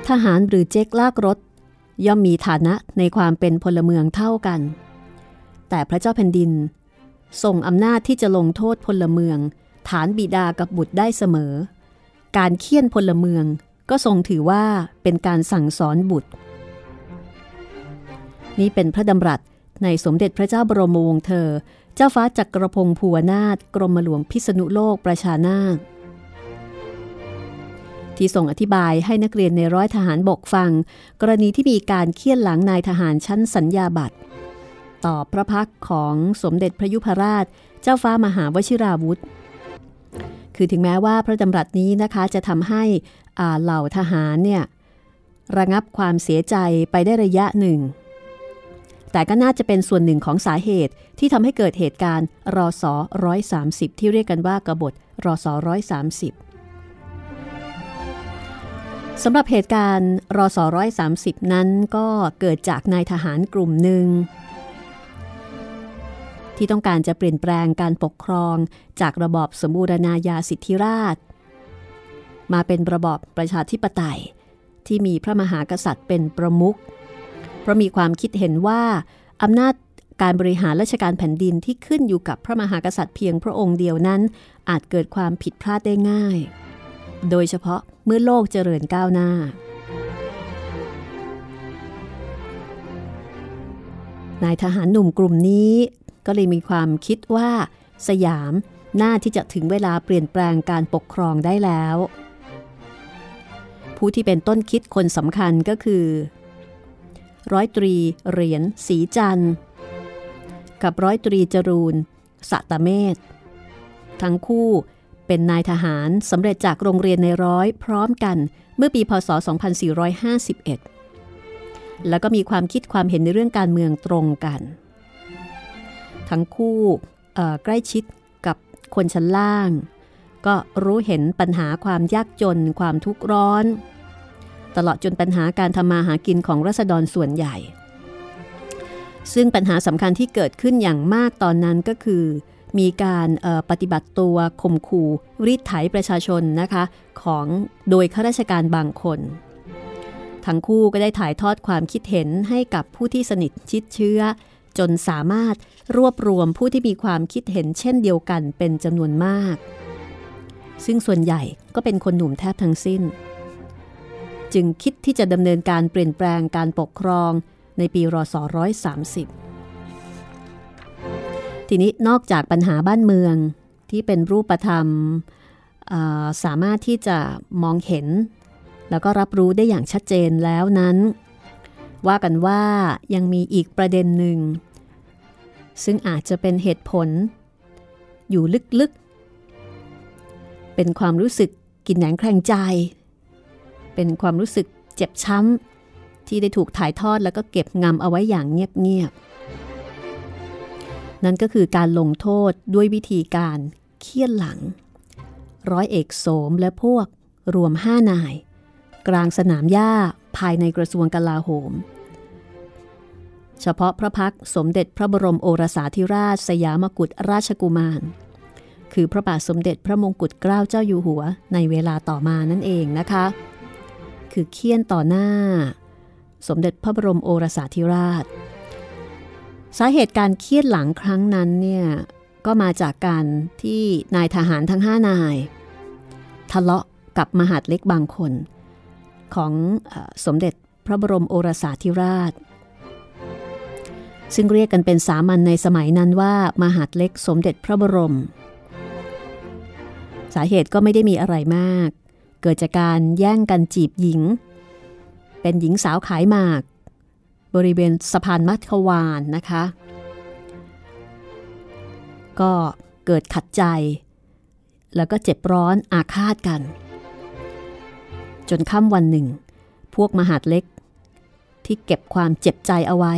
ทหารหรือเจ๊กลากรถ ย่อมมีฐานะในความเป็นพลเมืองเท่ากัน แต่พระเจ้าแผ่นดิน ส่งอำนาจที่จะลงโทษพลเมือง ฐานบิดากับบุตรได้เสมอ การเคี่ยนพลเมืองก็ทรงถือว่าเป็นการสั่งสอนบุตร นี่เป็นพระดำรัส ในสมเด็จพระเจ้าบรมวงศ์เธอ เจ้าฟ้าจักรพงศ์ภูวนาถกรมหลวงพิษณุโลกประชานาถที่ส่งอธิบายให้นักเรียนในร้อยทหารบกฟัง กรณีที่มีการเคี่ยนหลังนายทหารชั้นสัญญาบัตรต่อพระพักของสมเด็จพระยุพราช เจ้าฟ้ามหาวชิราวุธ คือถึงแม้ว่าพระดำรัสนี้นะคะจะทำให้เหล่าทหารเนี่ยระงับความเสียใจไปได้ระยะหนึ่ง แต่ก็น่าจะเป็นส่วนหนึ่งของสาเหตุที่ทำให้เกิดเหตุการณ์รอสอ130ที่เรียกกันว่ากบฏรอสอ130สำหรับเหตุการณ์รอสอ130นั้นก็เกิดจากนายทหารกลุ่มหนึ่ง ที่ต้องการจะเปลี่ยนแปลงการปกครองจากระบอบสมบูรณาญาสิทธิราช มาเป็นระบอบประชาธิปไตย ที่มีพระมหากษัตริย์เป็นประมุข ราะมีความคิดเห็นว่าอำนาจการบริหารราชการแผ่นดินที่ขึ้นอยู่กับพระมหากษัตริย์เพียงพระองค์เดียวนั้น อาจเกิดความผิดพลาดได้ง่าย โดยเฉพาะเมื่อโลกเจริญก้าวหน้า นายทหารหนุ่มกลุ่มนี้ก็เลยมีความคิดว่า สยามน่าที่จะถึงเวลาเปลี่ยนแปลงการปกครองได้แล้ว ผู้ที่เป็นต้นคิดคนสำคัญก็คือ ร้อยตรีเหรียญสีจันทร์ กับร้อยตรีจรูนสตเมธทั้งคู่เป็นนายทหารสำเร็จจากโรงเรียนในร้อยพร้อมกันเมื่อปีพศ 2451 แล้วก็มีความคิดความเห็นในเรื่องการเมืองตรงกัน ทั้งคู่ใกล้ชิดกับคนชั้นล่าง ก็รู้เห็นปัญหาความยากจนความทุกข์ร้อน ตลอดจนปัญหาการทำมาหากินของรัษฎรส่วนใหญ่ ซึ่งปัญหาสำคัญที่เกิดขึ้นอย่างมากตอนนั้นก็คือ มีการปฏิบัติตัวข่มขู่รีดไถประชาชนนะคะของโดยข้าราชการบางคน ทั้งคู่ก็ได้ถ่ายทอดความคิดเห็นให้กับผู้ที่สนิทชิดเชื้อ จนสามารถรวบรวมผู้ที่มีความคิดเห็นเช่นเดียวกันเป็นจำนวนมาก ซึ่งส่วนใหญ่ก็เป็นคนหนุ่มแทบทั้งสิ้น จึงคิดที่จะดำเนินการเปลี่ยนแปลงการปกครองในปีรศ130 ทีนี้นอกจากปัญหาบ้านเมืองที่เป็นรูปธรรมสามารถที่จะมองเห็น แล้วก็รับรู้ได้อย่างชัดเจนแล้วนั้น ว่ากันว่ายังมีอีกประเด็นหนึ่ง ซึ่งอาจจะเป็นเหตุผล อยู่ลึกๆ เป็นความรู้สึกกินแหนงแคลงใจ เป็นความรู้สึกเจ็บช้ำ ที่ได้ถูกถ่ายทอดแล้วก็เก็บงำเอาไว้อย่างเงียบๆ นั่นก็คือการลงโทษด้วยวิธีการเคี่ยนหลัง ร้อยเอกโสมและพวกรวมห้านาย กลางสนามหญ้าภายในกระทรวงกลาโหม เฉพาะพระพักสมเด็จพระบรมโอรสาธิราชสยามกุฎราชกุมาร คือพระบาทสมเด็จพระมงกุฎเกล้าเจ้าอยู่หัวในเวลาต่อมานั่นเองนะคะ คือเคี่ยนต่อหน้า สมเด็จพระบรมโอรสาธิราช สาเหตุการเคี่ยนหลังครั้งนั้นเนี่ยก็มาจากการที่นายทหารทั้งห้านาย ทะเลาะกับมหาดเล็กบางคน ของอสมเด็จพระบรมโอรสาธิราช ซึ่งเรียกกันเป็นสามัญในสมัยนั้นว่ามหาดเล็กสมเด็จพระบรม สาเหตุก็ไม่ได้มีอะไรมาก เกิดจากการแย่งกันจีบหญิง เป็นหญิงสาวขายหมาก บริเวณสะพานมัทวานนะคะ ก็เกิดขัดใจ แล้วก็เจ็บร้อนอาฆาตกัน จนค่ำวันหนึ่ง พวกมหาดเล็ก ที่เก็บความเจ็บใจเอาไว้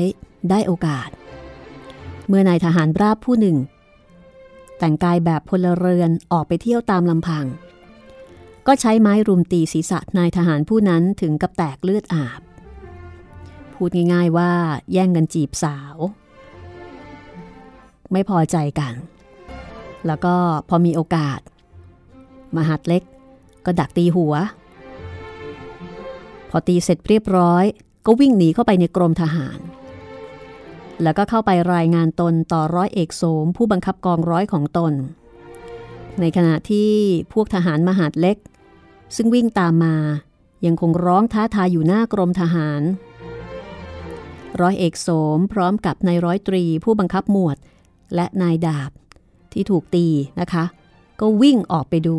ได้โอกาส เมื่อนายทหารราบผู้หนึ่ง แต่งกายแบบพลเรือนออกไปเที่ยวตามลำพัง ก็ใช้ไม้รุมตีศีรษะนายทหารผู้นั้นถึงกับแตกเลือดอาบ พูดง่ายๆว่าแย่งกันจีบสาว ไม่พอใจกัน แล้วก็พอมีโอกาส มหัดเล็กก็ดักตีหัว พอตีเสร็จเรียบร้อย ก็วิ่งหนีเข้าไปในกรมทหาร แล้วก็เข้าไปรายงานตนต่อร้อยเอกโสมผู้บังคับกองร้อยของตนในขณะที่พวกทหารมหาดเล็ก ซึ่งวิ่งตามมา ยังคงร้องท้าทายอยู่หน้ากรมทหาร ร้อยเอกโสมพร้อมกับนายร้อยตรีผู้บังคับหมวด และนายดาบ ที่ถูกตีนะคะ ก็วิ่งออกไปดู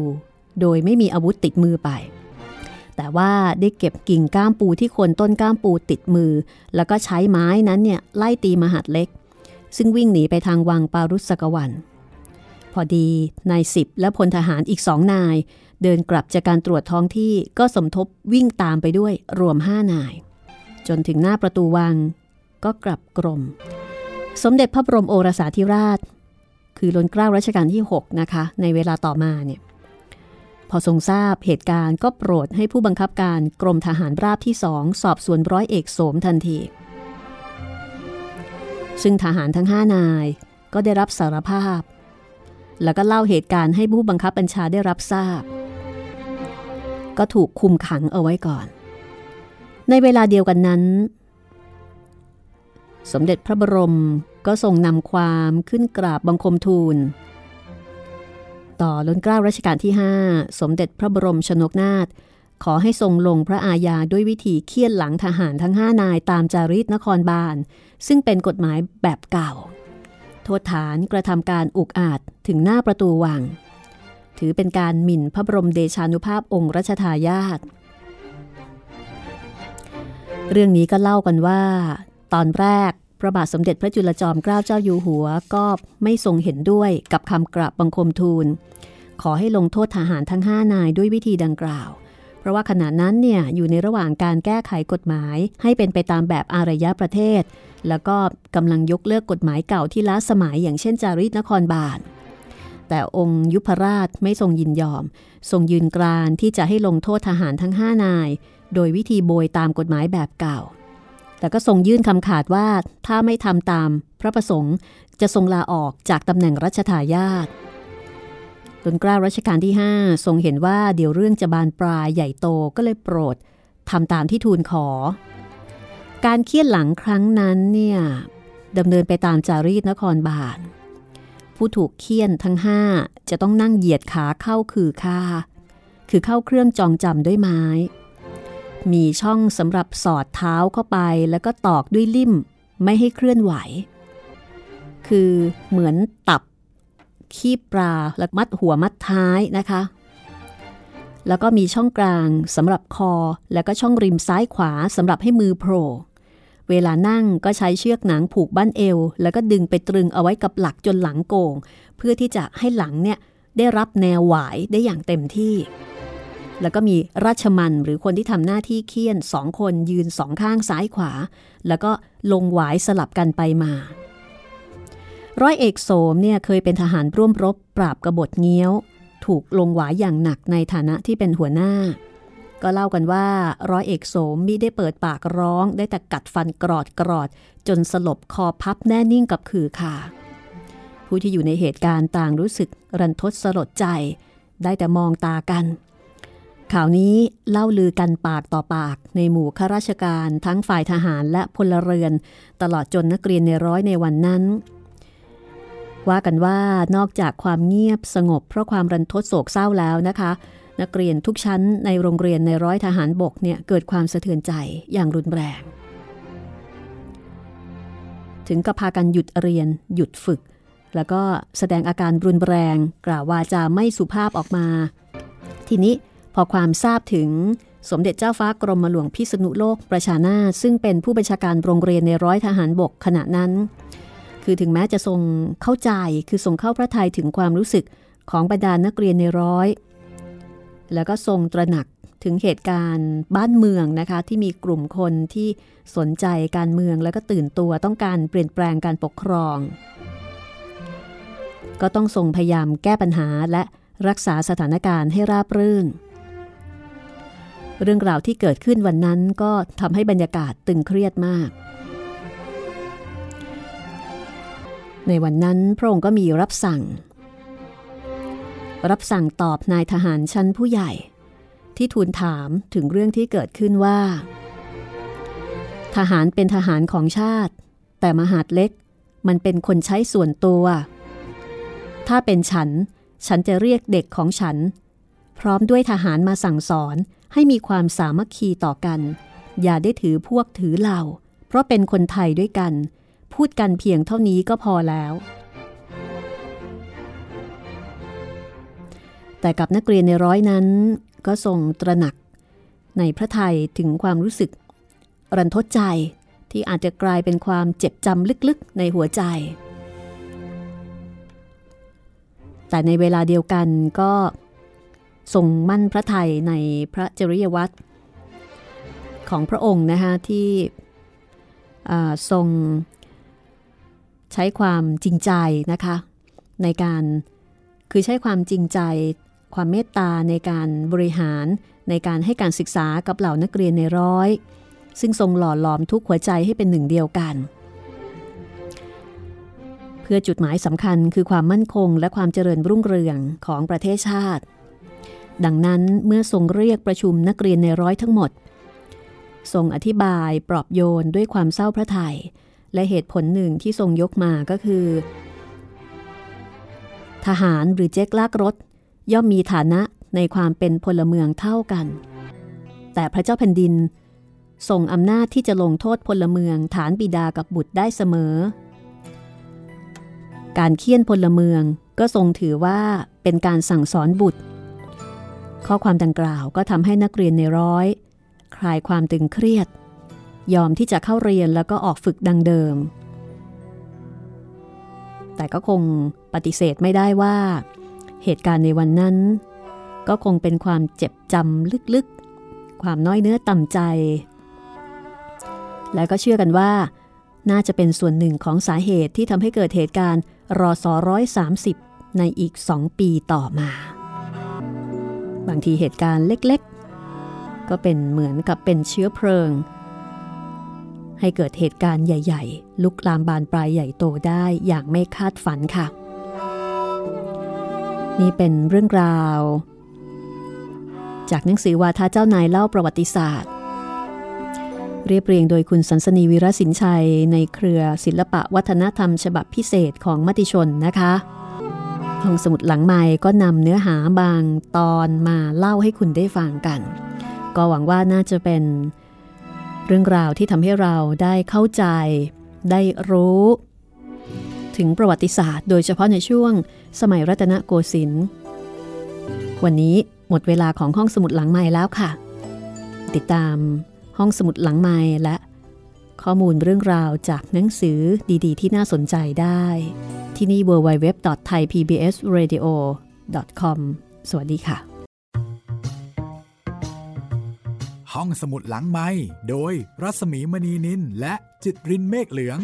โดยไม่มีอาวุธติดมือไป แต่ว่าได้เก็บกิ่งก้ามปูที่คนต้นก้ามปูติดมือ แล้วก็ใช้ไม้นั้นเนี่ยไล่ตีมหาดเล็ก ซึ่งวิ่งหนีไปทางวังปารุสกวันพอดีนายสิบและพลทหารอีกสองนาย เดินกลับจากการตรวจท้องที่ก็สมทบวิ่งตามไปด้วยรวมห้านาย จนถึงหน้าประตูวัง ก็กลับกรม สมเด็จพระบรมโอรสาธิราช คือล้นเกล้ารัชกาลที่ 6 นะคะ ในเวลาต่อมาเนี่ยพอทรงทราบเหตุการณ์ก็โปรดให้ผู้บังคับการกรมทหารราบที่สองสอบสวนร้อยเอกโสมทันที ซึ่งทหารทั้งห้านายก็ได้รับสารภาพ แล้วก็เล่าเหตุการณ์ให้ผู้บังคับบัญชาได้รับทราบ ก็ถูกคุมขังเอาไว้ก่อน ในเวลาเดียวกันนั้น สมเด็จพระบรมก็ทรงนำความขึ้นกราบบังคมทูล ต่อล้นเกล้ารัชกาลที่ 5 สมเด็จพระบรมชนกนาถขอให้ทรงลงพระอาญาด้วยวิธีเคี่ยนหลังทหารทั้ง5นายตามจารีตนครบาล ซึ่งเป็นกฎหมายแบบเก่า โทษฐานกระทำการอุกอาจถึงหน้าประตูวัง ถือเป็นการหมิ่นพระบรมเดชานุภาพองค์รัชทายาทเรื่องนี้ก็เล่ากันว่า ตอนแรกพระบาทสมเด็จพระจุลจอมเกล้าเจ้าอยู่หัวก็ไม่ทรงเห็นด้วยกับคำกราบบังคมทูล ขอให้ลงโทษทหารทั้ง 5 นายด้วยวิธีดังกล่าว เพราะว่าขณะนั้นเนี่ยอยู่ในระหว่างการแก้ไขกฎหมาย ให้เป็นไปตามแบบอารยประเทศ แล้วก็กำลังยกเลิกกฎหมายเก่าที่ล้าสมัยอย่างเช่นจารีตนครบาล แต่องค์ยุพราชไม่ทรงยินยอม ทรงยืนกรานที่จะให้ลงโทษทหารทั้ง5นาย โดยวิธีโบยตามกฎหมายแบบเก่า แต่ก็ทรงยื่นคำขาดว่าถ้าไม่ทำตามพระประสงค์จะทรงลาออกจากตำแหน่งรัชทายาทตนกล้ารัชกาลที่ 5 ทรงเห็นว่าเดี๋ยวเรื่องจะบานปลายใหญ่โตก็เลยโปรดทำตามที่ทูลขอ การเคี่ยนหลังครั้งนั้นเนี่ยดำเนินไปตามจารีตนครบาล ผู้ถูกเคี่ยนทั้งห้าจะต้องนั่งเหยียดขาเข้าคือค่า คือเข้าเครื่องจองจำด้วยไม้ มีช่องสำหรับสอดเท้าเข้าไปแล้วก็ตอกด้วยลิ่มไม่ให้เคลื่อนไหว คือเหมือนตับ ขี้ปลาแล้วมัดหัวมัดท้ายนะคะ แล้วก็มีช่องกลางสำหรับคอ แล้วก็ช่องริมซ้ายขวาสำหรับให้มือโผล่ เวลานั่งก็ใช้เชือกหนังผูกบั้นเอว แล้วก็ดึงไปตรึงเอาไว้กับหลักจนหลังโก่ง เพื่อที่จะให้หลังเนี่ยได้รับแนวหวายได้อย่างเต็มที่ แล้วก็มีราชมันหรือคนที่ทำหน้าที่เคี่ยนสองคนยืนสองข้างซ้ายขวา แล้วก็ลงหวายสลับกันไปมา ร้อยเอกโสมเนี่ยเคยเป็นทหารร่วมรบปราบกบฏเงี้ยว ถูกลงหวายอย่างหนักในฐานะที่เป็นหัวหน้า ก็เล่ากันว่าร้อยเอกโสมมิได้เปิดปากร้องได้แต่กัดฟันกรอดกรอด จนสลบคอพับแน่นิ่งกับขือขาผู้ที่อยู่ในเหตุการณ์ต่างรู้สึกรันทดสลดใจ ได้แต่มองตากัน ข่าวนี้เล่าลือกันปากต่อปากในหมู่ข้าราชการทั้งฝ่ายทหารและพลเรือน ตลอดจนนักเรียนในร้อยในวันนั้นว่ากันว่านอกจากความเงียบสงบเพราะความรันทดโศกเศร้าแล้วนะคะ นักเรียนทุกชั้นในโรงเรียนในร้อยทหารบกเนี่ยเกิดความสะเทือนใจอย่างรุนแรง ถึงกับพากันหยุดเรียน หยุดฝึก แล้วก็แสดงอาการรุนแรง กล่าววาจาไม่สุภาพออกมา ทีนี้พอความทราบถึงสมเด็จเจ้าฟ้ากรมหลวงพิษณุโลกประชานาซึ่งเป็นผู้บัญชาการโรงเรียนในร้อยทหารบกขณะนั้น คือถึงแม้จะทรงเข้าใจคือทรงเข้าพระทัยถึงความรู้สึกของบรรดานักเรียนในร้อย แล้วก็ทรงตระหนักถึงเหตุการณ์บ้านเมืองนะคะ ที่มีกลุ่มคนที่สนใจการเมืองแล้วก็ตื่นตัวต้องการเปลี่ยนแปลงการปกครอง ก็ต้องทรงพยายามแก้ปัญหาและรักษาสถานการณ์ให้ราบรื่น เรื่องราวที่เกิดขึ้นวันนั้นก็ทำให้บรรยากาศตึงเครียดมาก ในวันนั้นพระองค์ก็มีรับสั่ง รับสั่งตอบนายทหารชั้นผู้ใหญ่ ที่ทูลถามถึงเรื่องที่เกิดขึ้นว่า ทหารเป็นทหารของชาติ แต่มหาดเล็กมันเป็นคนใช้ส่วนตัว ถ้าเป็นฉัน ฉันจะเรียกเด็กของฉัน พร้อมด้วยทหารมาสั่งสอนให้มีความสามัคคีต่อกัน อย่าได้ถือพวกถือเหล่า เพราะเป็นคนไทยด้วยกัน พูดกันเพียงเท่านี้ก็พอแล้ว แต่กับนักเรียนในร้อยนั้น ก็ทรงตระหนัก ในพระไทยถึงความรู้สึก รันทดใจที่อาจจะกลายเป็นความเจ็บจำลึกๆ ในหัวใจ แต่ในเวลาเดียวกันก็ทรงมั่นพระไทยในพระจริยวัตรของพระองค์นะคะที่ทรงใช้ความจริงใจนะคะ ในการคือใช้ความจริงใจ ความเมตตาในการบริหารในการให้การศึกษากับเหล่านักเรียนในร้อย ซึ่งทรงหล่อหลอมทุกหัวใจให้เป็นหนึ่งเดียวกัน เพื่อจุดหมายสำคัญคือความมั่นคงและความเจริญรุ่งเรืองของประเทศชาติ ดังนั้นเมื่อทรงเรียกประชุมนักเรียนในร้อยทั้งหมด ทรงอธิบายปลอบโยนด้วยความเศร้าพระทยัยและเหตุผลหนึ่งที่ทรงยกมาก็คือ ทหารหรือเจ๊กลากรถ ย่อมมีฐานะในความเป็นพลเมืองเท่ากัน แต่พระเจ้าแผ่นดินส่งอำนาจที่จะลงโทษพลเมืองฐานบิดากับบุตรได้เสมอ การเคี่ยนพลเมืองก็ทรงถือว่าเป็นการสั่งสอนบุตร ข้อความดังกล่าวก็ทำให้นักเรียนในร้อย คลายความตึงเครียด ยอมที่จะเข้าเรียนแล้วก็ออกฝึกดังเดิม แต่ก็คงปฏิเสธไม่ได้ว่า เหตุการณ์ในวันนั้น ก็คงเป็นความเจ็บจำลึกๆ ความน้อยเนื้อต่ำใจ และก็เชื่อกันว่า น่าจะเป็นส่วนหนึ่งของสาเหตุที่ทำให้เกิดเหตุการณ์รอสอร้อยสามสิบในอีกสองปีต่อมา บางทีเหตุการณ์เล็กๆ ก็เป็นเหมือนกับเป็นเชื้อเพลิง ให้เกิดเหตุการณ์ใหญ่ ๆ ลุกลามบานปลายใหญ่โตได้อย่างไม่คาดฝันค่ะ นี่เป็นเรื่องราว จากหนังสือวาทาเจ้านายเล่าประวัติศาสตร์ เรียบเรียงโดยคุณสันสนีวิรสินชัยในเครือศิลปะวัฒนธรรม ฉบับพิเศษของมติชนนะคะห้องสมุดหลังใหม่ก็นำเนื้อหาบางตอนมาเล่าให้คุณได้ฟังกัน ก็หวังว่าน่าจะเป็นเรื่องราวที่ทำให้เราได้เข้าใจ ได้รู้ ถึงประวัติศาสตร์ โดยเฉพาะในช่วงสมัยรัตนโกสินทร์ วันนี้หมดเวลาของห้องสมุดหลังใหม่แล้วค่ะ ติดตามห้องสมุดหลังใหม่และข้อมูลเรื่องราวจากหนังสือดี ๆ ที่น่าสนใจได้ ที่นี่ www.thaipbsradio.com สวัสดีค่ะ ห้องสมุดหลังไม้โดยรัสมีมณีนินและจิตรินเมฆเหลือง